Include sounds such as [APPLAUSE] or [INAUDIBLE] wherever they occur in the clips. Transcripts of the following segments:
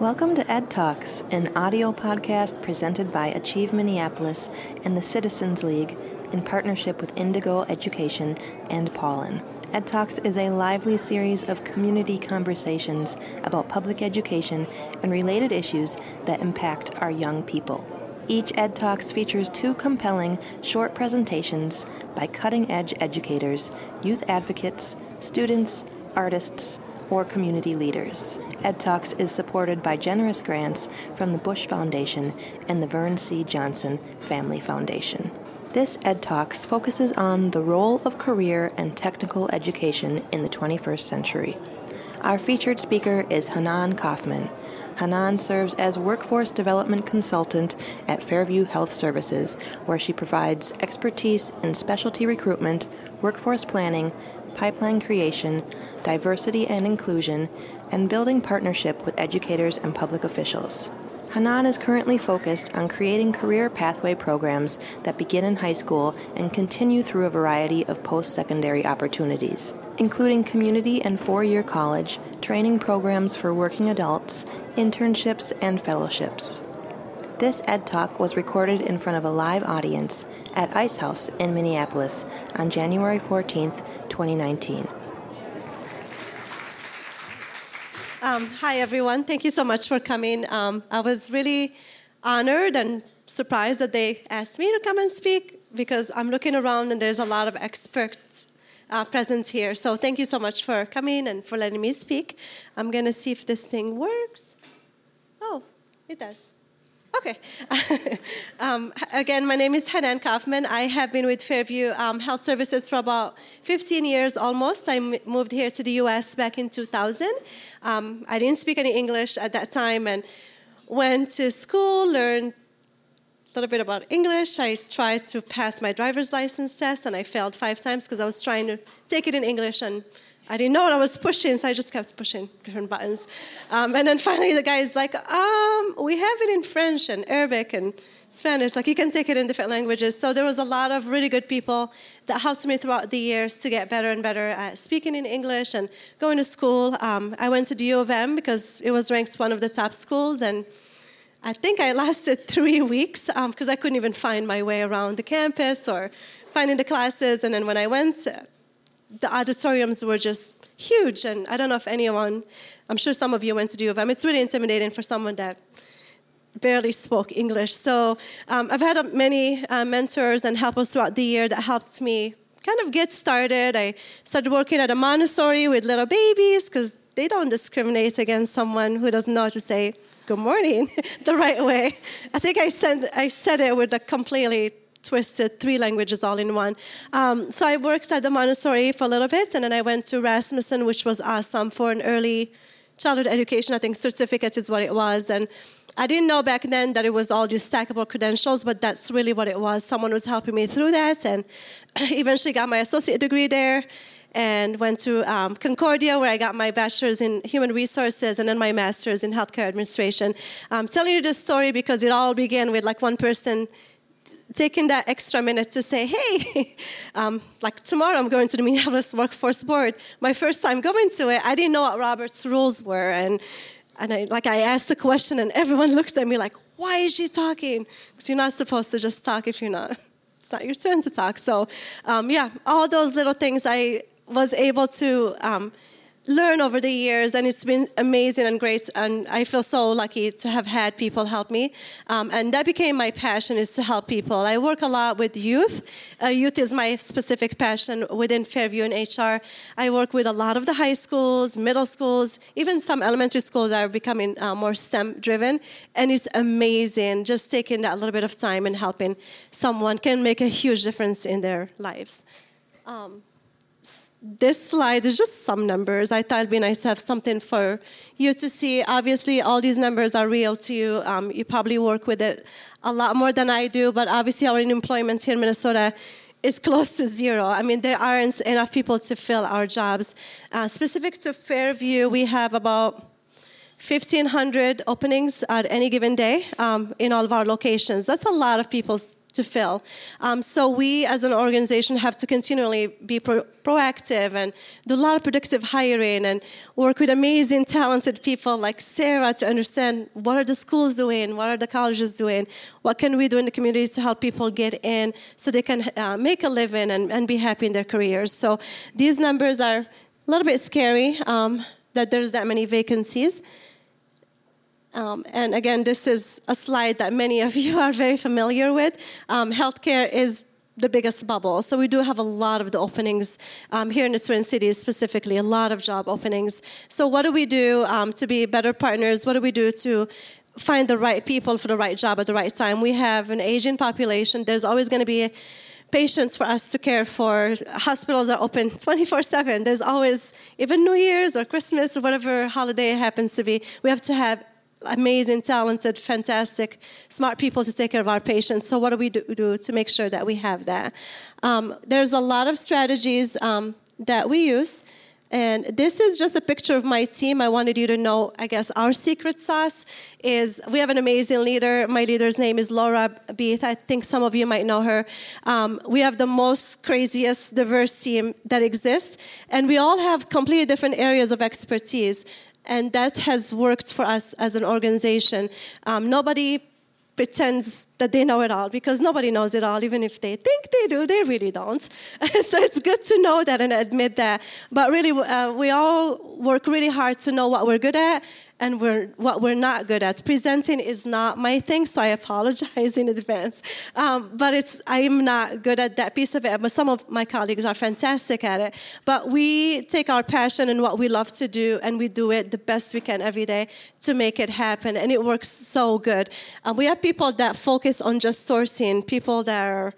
Welcome to Ed Talks, an audio podcast presented by Achieve Minneapolis and the Citizens League in partnership with Indigo Education and Pollen. Ed Talks is a lively series of community conversations about public education and related issues that impact our young people. Each Ed Talks features two compelling short presentations by cutting edge educators, youth advocates, students, artists, or community leaders. Ed Talks is supported by generous grants from the Bush Foundation and the Vern C. Johnson Family Foundation. This Ed Talks focuses on the role of career and technical education in the 21st century. Our featured speaker is Hanan Kaufman. Hanan serves as workforce development consultant at Fairview Health Services, where she provides expertise in specialty recruitment, workforce planning, pipeline creation, diversity and inclusion, and building partnership with educators and public officials. Hanan is currently focused on creating career pathway programs that begin in high school and continue through a variety of post secondary opportunities, including community and four year college, training programs for working adults, internships, and fellowships. This Ed Talk was recorded in front of a live audience at Ice House in Minneapolis on January 14th, 2019. Um, hi, everyone. Thank you so much for coming. Um, I was really honored and surprised that they asked me to come and speak because I'm looking around and there's a lot of experts uh, present here. So thank you so much for coming and for letting me speak. I'm going to see if this thing works. Oh, it does. Okay. [LAUGHS] um, again, my name is Hanan Kaufman. I have been with Fairview um, Health Services for about 15 years almost. I moved here to the US back in 2000. Um, I didn't speak any English at that time and went to school, learned a little bit about English. I tried to pass my driver's license test and I failed five times because I was trying to take it in English and I didn't know what I was pushing, so I just kept pushing different buttons. Um, and then finally, the guy is like, um, "We have it in French and Arabic and Spanish. Like you can take it in different languages." So there was a lot of really good people that helped me throughout the years to get better and better at speaking in English and going to school. Um, I went to the U of M because it was ranked one of the top schools, and I think I [LAUGHS] lasted three weeks because um, I couldn't even find my way around the campus or finding the classes. And then when I went the auditoriums were just huge. And I don't know if anyone, I'm sure some of you went to the U of M. It's really intimidating for someone that barely spoke English. So um, I've had many uh, mentors and helpers throughout the year that helped me kind of get started. I started working at a Montessori with little babies because they don't discriminate against someone who doesn't know how to say good morning [LAUGHS] the right way. I think I said, I said it with a completely twisted three languages all in one. Um, so I worked at the Montessori for a little bit, and then I went to Rasmussen, which was awesome for an early childhood education. I think certificate is what it was, and I didn't know back then that it was all these stackable credentials, but that's really what it was. Someone was helping me through that, and [CLEARS THROAT] eventually got my associate degree there. And went to um, Concordia, where I got my bachelor's in human resources and then my master's in healthcare administration. I'm telling you this story because it all began with like one person taking that extra minute to say, hey, [LAUGHS] um, like tomorrow I'm going to the Minneapolis Workforce Board. My first time going to it, I didn't know what Robert's rules were. And, and I, like I asked the question and everyone [LAUGHS] looks at me like, why is she talking? Because you're not supposed to just talk if you're not, [LAUGHS] it's not your turn to talk. So um, yeah, all those little things I was able to um, learn over the years, and it's been amazing and great. And I feel so lucky to have had people help me. Um, and that became my passion is to help people. I work a lot with youth. Uh, youth is my specific passion within Fairview and HR. I work with a lot of the high schools, middle schools, even some elementary schools that are becoming uh, more STEM driven. And it's amazing. Just taking that little bit of time and helping someone can make a huge difference in their lives. Um, this slide is just some numbers. I thought it'd be nice to have something for you to see. Obviously, all these numbers are real to you. Um, you probably work with it a lot more than I do, but obviously, our unemployment here in Minnesota is [LAUGHS] close to zero. I mean, there aren't enough people to fill our jobs. Uh, specific to Fairview, we have about 1,500 openings at any given day um, in all of our locations. That's a lot of people to fill. Um, so we, as an organization, have to continually be pro- proactive and do a lot of predictive hiring and work with amazing, talented people like Sarah to understand what are the schools doing, what are the colleges doing, what can we do in the community to help people get in so they can uh, make a living and, and be happy in their careers. So these numbers are a little bit scary um, that there's that many vacancies. Um, and again, this is a slide that many of you are very familiar with. Um, healthcare is the biggest bubble. So we do have a lot of the openings um, here in the Twin Cities specifically, a lot of job openings. So what do we do um, to be better partners? What do we do to find the right people for the right job at the right time? We have an aging population. There's always going to be patients for us to care for. Hospitals are open 24 7. There's always, even New Year's or Christmas or whatever holiday happens to be, we have to have amazing, talented, fantastic, smart people to take care of our patients. So, what do we do, do to make sure that we have that? Um, there's a lot of strategies um, that we use. And this is just a picture of my team. I wanted you to know, I guess, our secret sauce is we have an amazing leader. My leader's name is Laura Beeth. I think some of you might know her. Um, we have the most craziest, diverse team that exists. And we all have completely different areas of expertise and that has worked for us as an organization. Um, nobody pretends that they know it all because nobody knows it all, even if they think they do, they really don't. [LAUGHS] so it's good to know that and admit that. But really, uh, we all work really hard to know what we're good at and we're, what we're not good at. Presenting is not my thing, so I apologize in advance. Um, but it's I'm not good at that piece of it. But some of my colleagues are fantastic at it. But we take our passion and what we love to do, and we do it the best we can every day to make it happen. And it works so good. Uh, we have people that focus on just sourcing, people that are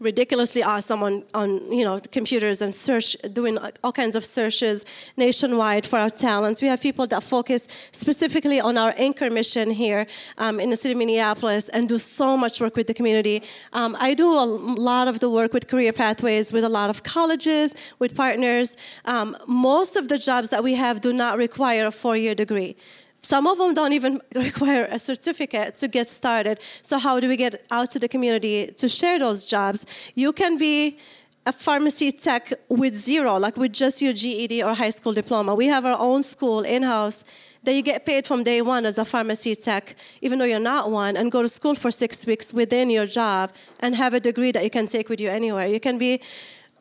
ridiculously awesome on, on you know computers and search doing all kinds of searches nationwide for our talents. We have people that focus specifically on our anchor mission here um, in the city of minneapolis and do so much work with the community. Um, i do a lot of the work with career pathways with a lot of colleges with partners. Um, most of the jobs that we have do not require a four-year degree some of them don't even [LAUGHS] require a certificate to get started. So, how do we get out to the community to share those jobs? You can be a pharmacy tech with zero, like with just your GED or high school diploma. We have our own school in house that you get paid from day one as a pharmacy tech, even though you're not one, and go to school for six weeks within your job and have a degree that you can take with you anywhere. You can be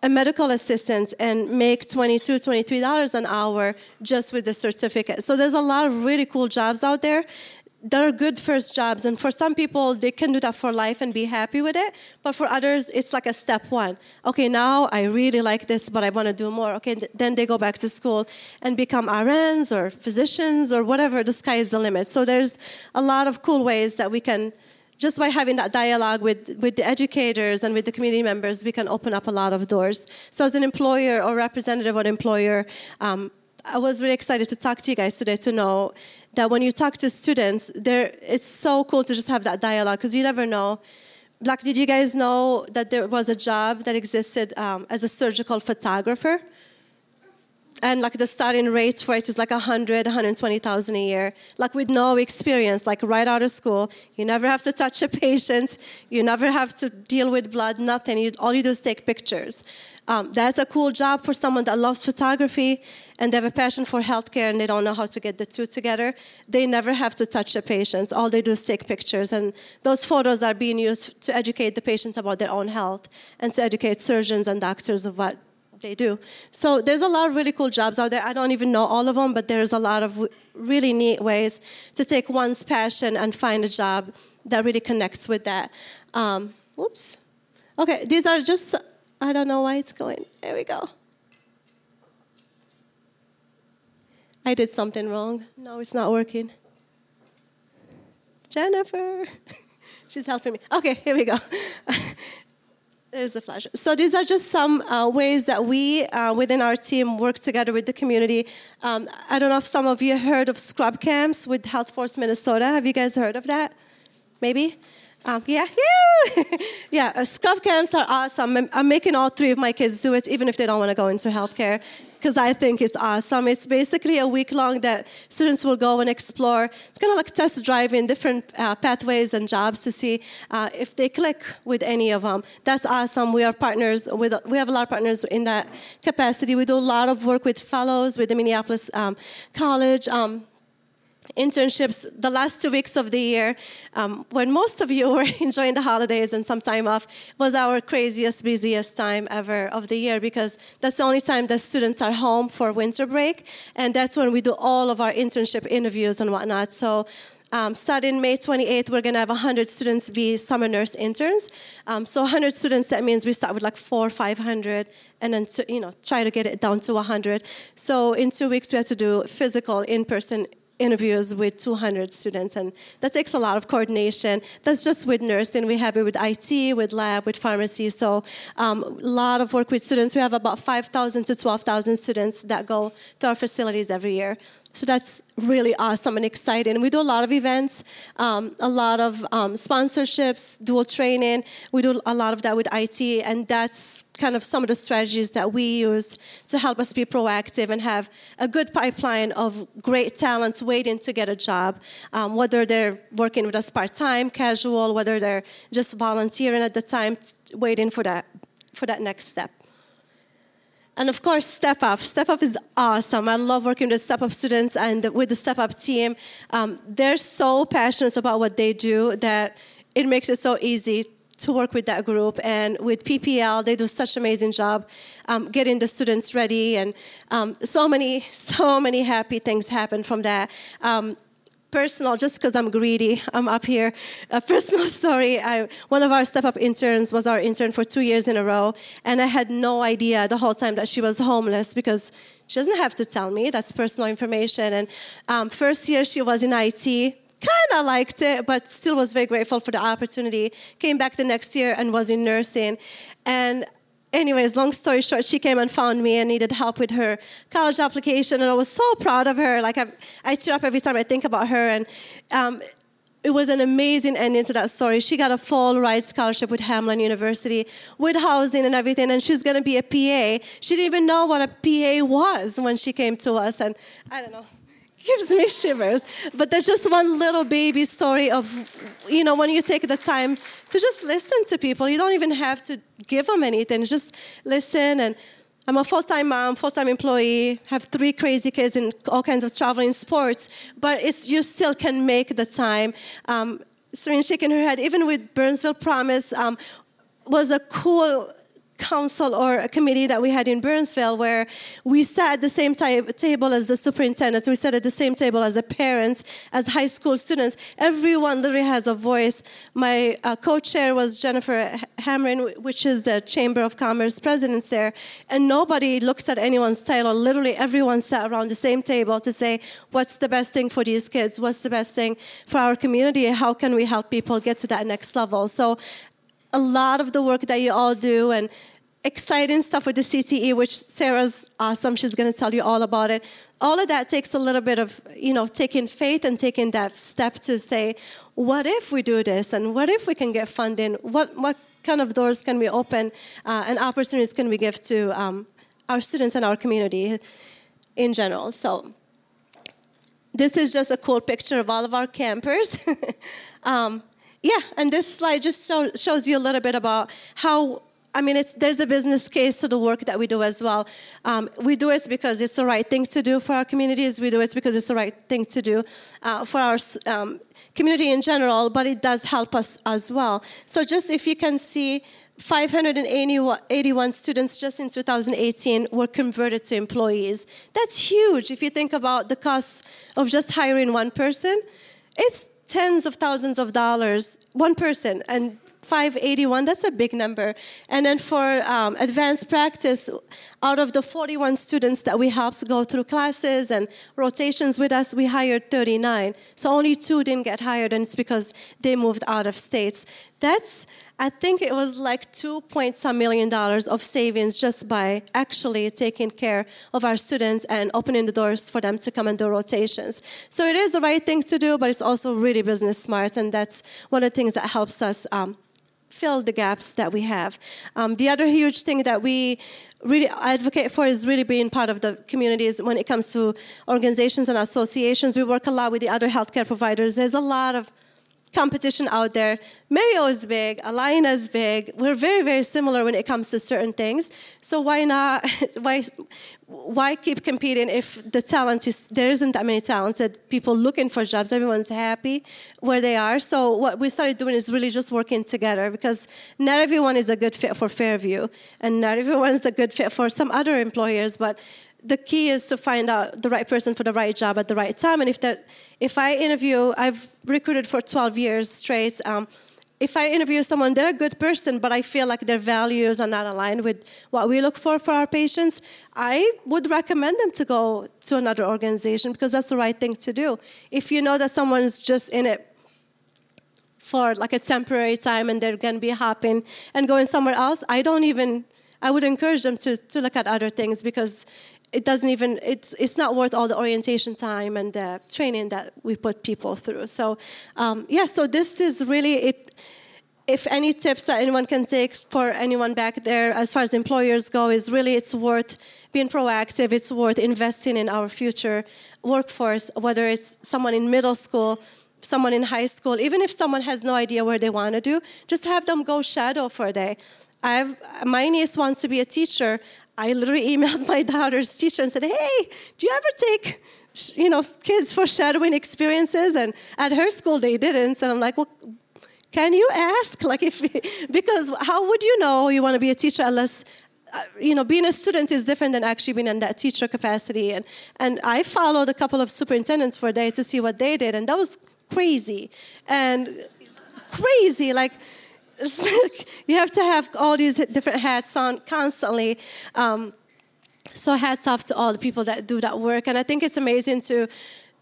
a medical assistant and make $22, $23 an hour just with the certificate. So there's a lot of really cool jobs out there that are good first jobs. And for some people, they can do that for life and be happy with it. But for others, it's like a step one. Okay, now I really like this, but I want to do more. Okay, th- then they go back to school and become RNs or physicians or whatever. The sky is the limit. So there's a lot of cool ways that we can just by having that dialogue with, with the educators and with the community members, we can open up a lot of doors. So, as an employer or representative an employer, um, I was really excited to talk to you guys today to know that when you talk to students, there it's so cool to just have that dialogue because you never know. Like, did you guys know that there was a job that existed um, as a surgical photographer? And like the starting rates for it is like 100 120000 a year like with no experience like right out of school. You never have to touch a patient. You never have to deal with blood nothing. You, all you do is take pictures. Um, that's a cool job for someone that loves photography and they have a passion for healthcare and they don't know how to get the two together. They never have to touch a patient. All they do is take pictures. And those photos are being used to educate the patients about their own health and to educate surgeons and doctors of what they do. So there's a lot of really cool jobs out there. I don't even know all of them, but there's a lot of really neat ways to take one's passion and find a job that really connects with that. Um, oops. Okay, these are just, I don't know why it's going. There we go. I did something wrong. No, it's not working. Jennifer. [LAUGHS] She's helping me. Okay, here we go. [LAUGHS] There's a flash. So these are just some uh, ways that we uh, within our team work together with the community. Um, I don't know if some of you heard of scrub camps with Health Force Minnesota. Have you guys heard of that? Maybe. Um, yeah, [LAUGHS] yeah. Uh, scrub camps are awesome. I'm, I'm, making all three of my kids do it, even if they don't want to go into healthcare because I think it's awesome. It's basically a week long that students will go and explore. It's kind of like test driving different uh, pathways and jobs to see uh, if they click with any of them. That's awesome. We are partners with, we have a lot of partners in that capacity. We do a lot of work with fellows with the Minneapolis um, College. Um, internships the last two weeks of the year um, when most of you [LAUGHS] were enjoying the holidays and some time off was our craziest busiest time ever of the year because that's the only time that students are home for winter break and that's when we do all of our internship interviews and whatnot so um, starting May 28th, we're going to have 100 students be summer nurse interns. Um, so 100 students, that means we start with like four, or 500, and then to, you know try to get it down to 100. So in two weeks, we have to do physical in-person interviews with 200 students, and that takes a lot of coordination. That's just with nursing. We have it with IT, with lab, with pharmacy. So um, a lot of work with students. We have about 5,000 to 12,000 students that go to our facilities every year. So that's really awesome and exciting. We do a lot of events, um, a lot of um, sponsorships, dual training. We do a lot of that with IT, and that's kind of some of the strategies that we use to help us be proactive and have a good pipeline of great talents waiting to get a job, um, whether they're working with us part time, casual, whether they're just volunteering at the time, waiting for that for that next step. And of course, Step Up. Step Up is awesome. I love working with Step Up students and with the Step Up team. Um, they're so passionate about what they do that it makes it so easy to work with that group. And with PPL, they do such an amazing job um, getting the students ready, and um, so many, [LAUGHS] so many happy things happen from that. Personal, just because I'm greedy, I'm up here. A personal [LAUGHS] story. I, one of our step up interns was our intern for two years in a row, and I had no idea the whole time that she was homeless because she doesn't have to tell me. That's personal information. And um, first year she was in IT, kind of liked it, but still was very grateful for the opportunity. Came back the next year and was in nursing. And anyways, long story short, she came and found me and needed help with her college application, and I was so proud of her. Like I, I tear up every time I think about her, and um, it was an amazing ending to that story. She got a full ride scholarship with Hamline University, with housing and everything, and she's going to be a PA. She didn't even know what a PA was when she came to us, and I don't know gives me shivers. But there's just one little baby story of, you know, when you take the time to just listen to people. You don't even have to give them anything. Just listen. And I'm a full-time mom, full-time employee, have three crazy kids in all kinds of traveling sports. But it's you still can make the time. Um, Serene shaking her head. Even with Burnsville Promise, um, was a cool council or a committee that we had in Burnsville where we sat at the same table as the superintendent, we sat at the same table as the parents, as high school students. Everyone literally has a voice. My uh, co-chair was Jennifer Hamrin, which is the Chamber of Commerce president there, and nobody looked at anyone's title. Literally everyone sat around the same table to say, what's the best thing for these kids? What's the best thing for our community? How can we help people get to that next level? So a lot of the work that you all do and exciting stuff with the CTE, which Sarah's awesome. She's going to tell you all about it. All of that takes a little bit of, you know, taking faith and taking that step to say, what if we do this? And what if we can get funding? What, what kind of doors can we open uh, and opportunities can we give to um, our students and our community in general? So this is just a cool picture of all of our campers. [LAUGHS] um, yeah, and this slide just show, shows you a little bit about how I mean, there's a business case to the work that we do as well. Um, we do it because it's the right thing to do for our communities. We do it because it's the right thing to do uh, for our um, community in general, but it does help us as well. So, just if you can see, 581 students just in 2018 were converted to employees. That's huge. If you think about the cost of just hiring one person, it's tens of thousands of dollars, one person, and 581, that's a big number. And then for um, advanced practice, out of the 41 students that we helped go through classes and rotations with us, we hired 39. So only two didn't get hired, and it's because they moved out of states. That's I think it was like two point some million dollars of savings just by actually taking care of our students and opening the doors for them to come and do rotations. So it is the right thing to do, but it's also really business smart, and that's one of the things that helps us um, fill the gaps that we have. Um, the other huge thing that we really advocate for is really being part of the communities when it comes to organizations and associations. We work a lot with the other healthcare providers. There's a lot of competition out there. Mayo is big, Allina is big. We're very, very similar when it comes to certain things. So why not? [LAUGHS] Why, why keep competing if the talent is there? Isn't that many talented people looking for jobs? Everyone's happy where they are. So what we started doing is really just working together because not everyone is a good fit for Fairview, and not everyone's a good fit for some other employers, but the key is to find out the right person for the right job at the right time. And if that, if I interview, I've recruited for 12 years straight. Um, if I interview someone, they're a good person, but I feel like their values are not aligned with what we look for for our patients, I would recommend them to go to another organization because that's the right thing to do. If you know that someone's just in it for like a temporary time and they're going to be hopping and going somewhere else, I don't even I would encourage them to, to look at other things because it doesn't even it's it's not worth all the orientation time and the training that we put people through. So um, yeah so this is really it if any tips that anyone can take for anyone back there as far as employers go is really it's worth being proactive. It's worth investing in our future workforce whether it's someone in middle school someone in high school. Even if someone has no idea where they want to do just have them go shadow for a day. I've, my niece wants to be a teacher. I literally emailed my daughter's teacher and said, "Hey, do you ever take, you know, kids for shadowing experiences?" And at her school they didn't. And I'm like, "Well, can you ask? [LAUGHS] Like, if because how would you know you want to be a teacher unless?" Uh, you know, being a student is different than actually being in that teacher capacity. And, and I followed a couple of superintendents for a day to see what they did, and that was crazy. And crazy. Like, you have to have all these different hats on constantly. Um, so hats off to all the people that do that work, and I think it's amazing to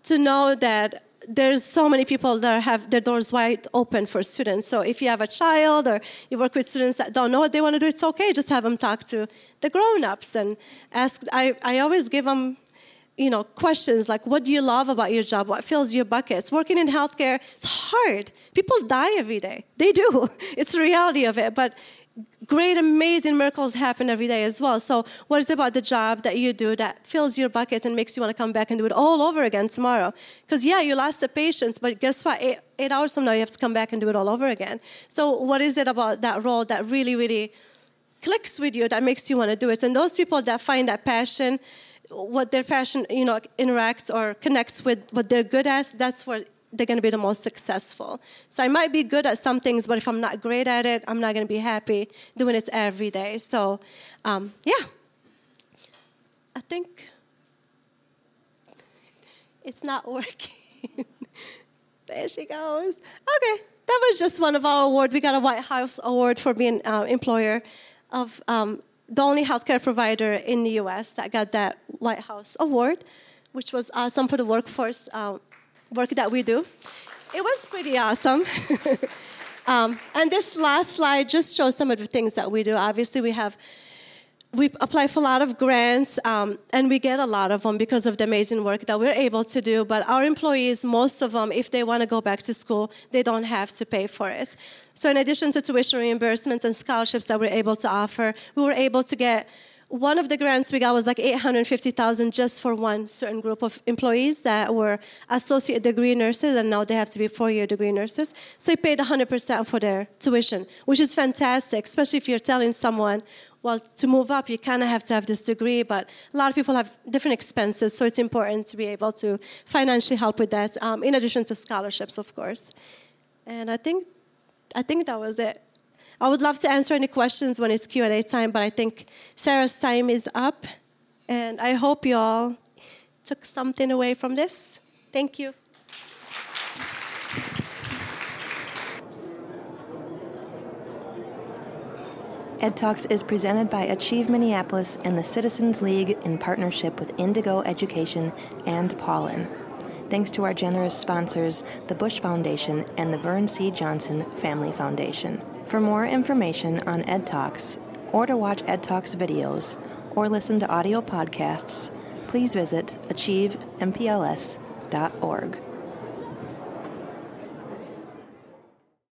to know that there's so many people that have their doors wide open for students. So if you have a child or you work with students that don't know what they want to do, it's okay. Just have them talk to the grown-ups and ask. I, I always give them you know, questions like what do you love about your job? What fills your buckets? Working in healthcare, it's hard. People die every day. They do. [LAUGHS] It's the reality of it. But great, amazing miracles happen every day as well. So, what is it about the job that you do that fills your bucket and makes you want to come back and do it all over again tomorrow? Because, yeah, you lost the patience, but guess what? Eight, eight hours from now, you have to come back and do it all over again. So, what is it about that role that really, really clicks with you that makes you want to do it? And those people that find that passion, what their passion, you know, interacts or connects with what they're good at, that's where they're going to be the most successful. So I might be good at some things, but if I'm not great at it, I'm not going to be happy doing it every day. So, um, yeah, I think it's not [LAUGHS] working. there she goes. Okay, that was just one of our awards. We got a White House award for being uh, employer of um, the only healthcare provider in the US that got that White House award, which was awesome for the workforce uh, work that we do. It was pretty awesome. [LAUGHS] um, and this last slide just shows some of the things that we do. Obviously, we have we apply for a lot of grants um, and we get a lot of them because of the amazing work that we're able to do. But our employees most of them if they want to go back to school they don't have to pay for it. So in addition to tuition reimbursements and scholarships that we're able to offer we were able to get one of the grants we got was like 850,000 just for one certain group of employees that were associate degree nurses and now they have to be four-year degree nurses. So we paid 100% for their tuition, which is fantastic, especially if you're telling someone well, to move up, you kind of have to have this degree, but a lot of people have different expenses, so it's important to be able to financially help with that, um, in addition to scholarships, of course. And I think, I think that was it. I would love to answer any questions when it's Q&A time, but I think Sarah's time is up, and I hope you all took something away from this. Thank you. Ed Talks is presented by Achieve Minneapolis and the Citizens League in partnership with Indigo Education and Pollen. Thanks to our generous sponsors, the Bush Foundation and the Vern C. Johnson Family Foundation. For more information on Ed Talks, or to watch Ed Talks videos, or listen to audio podcasts, please visit achievempls.org.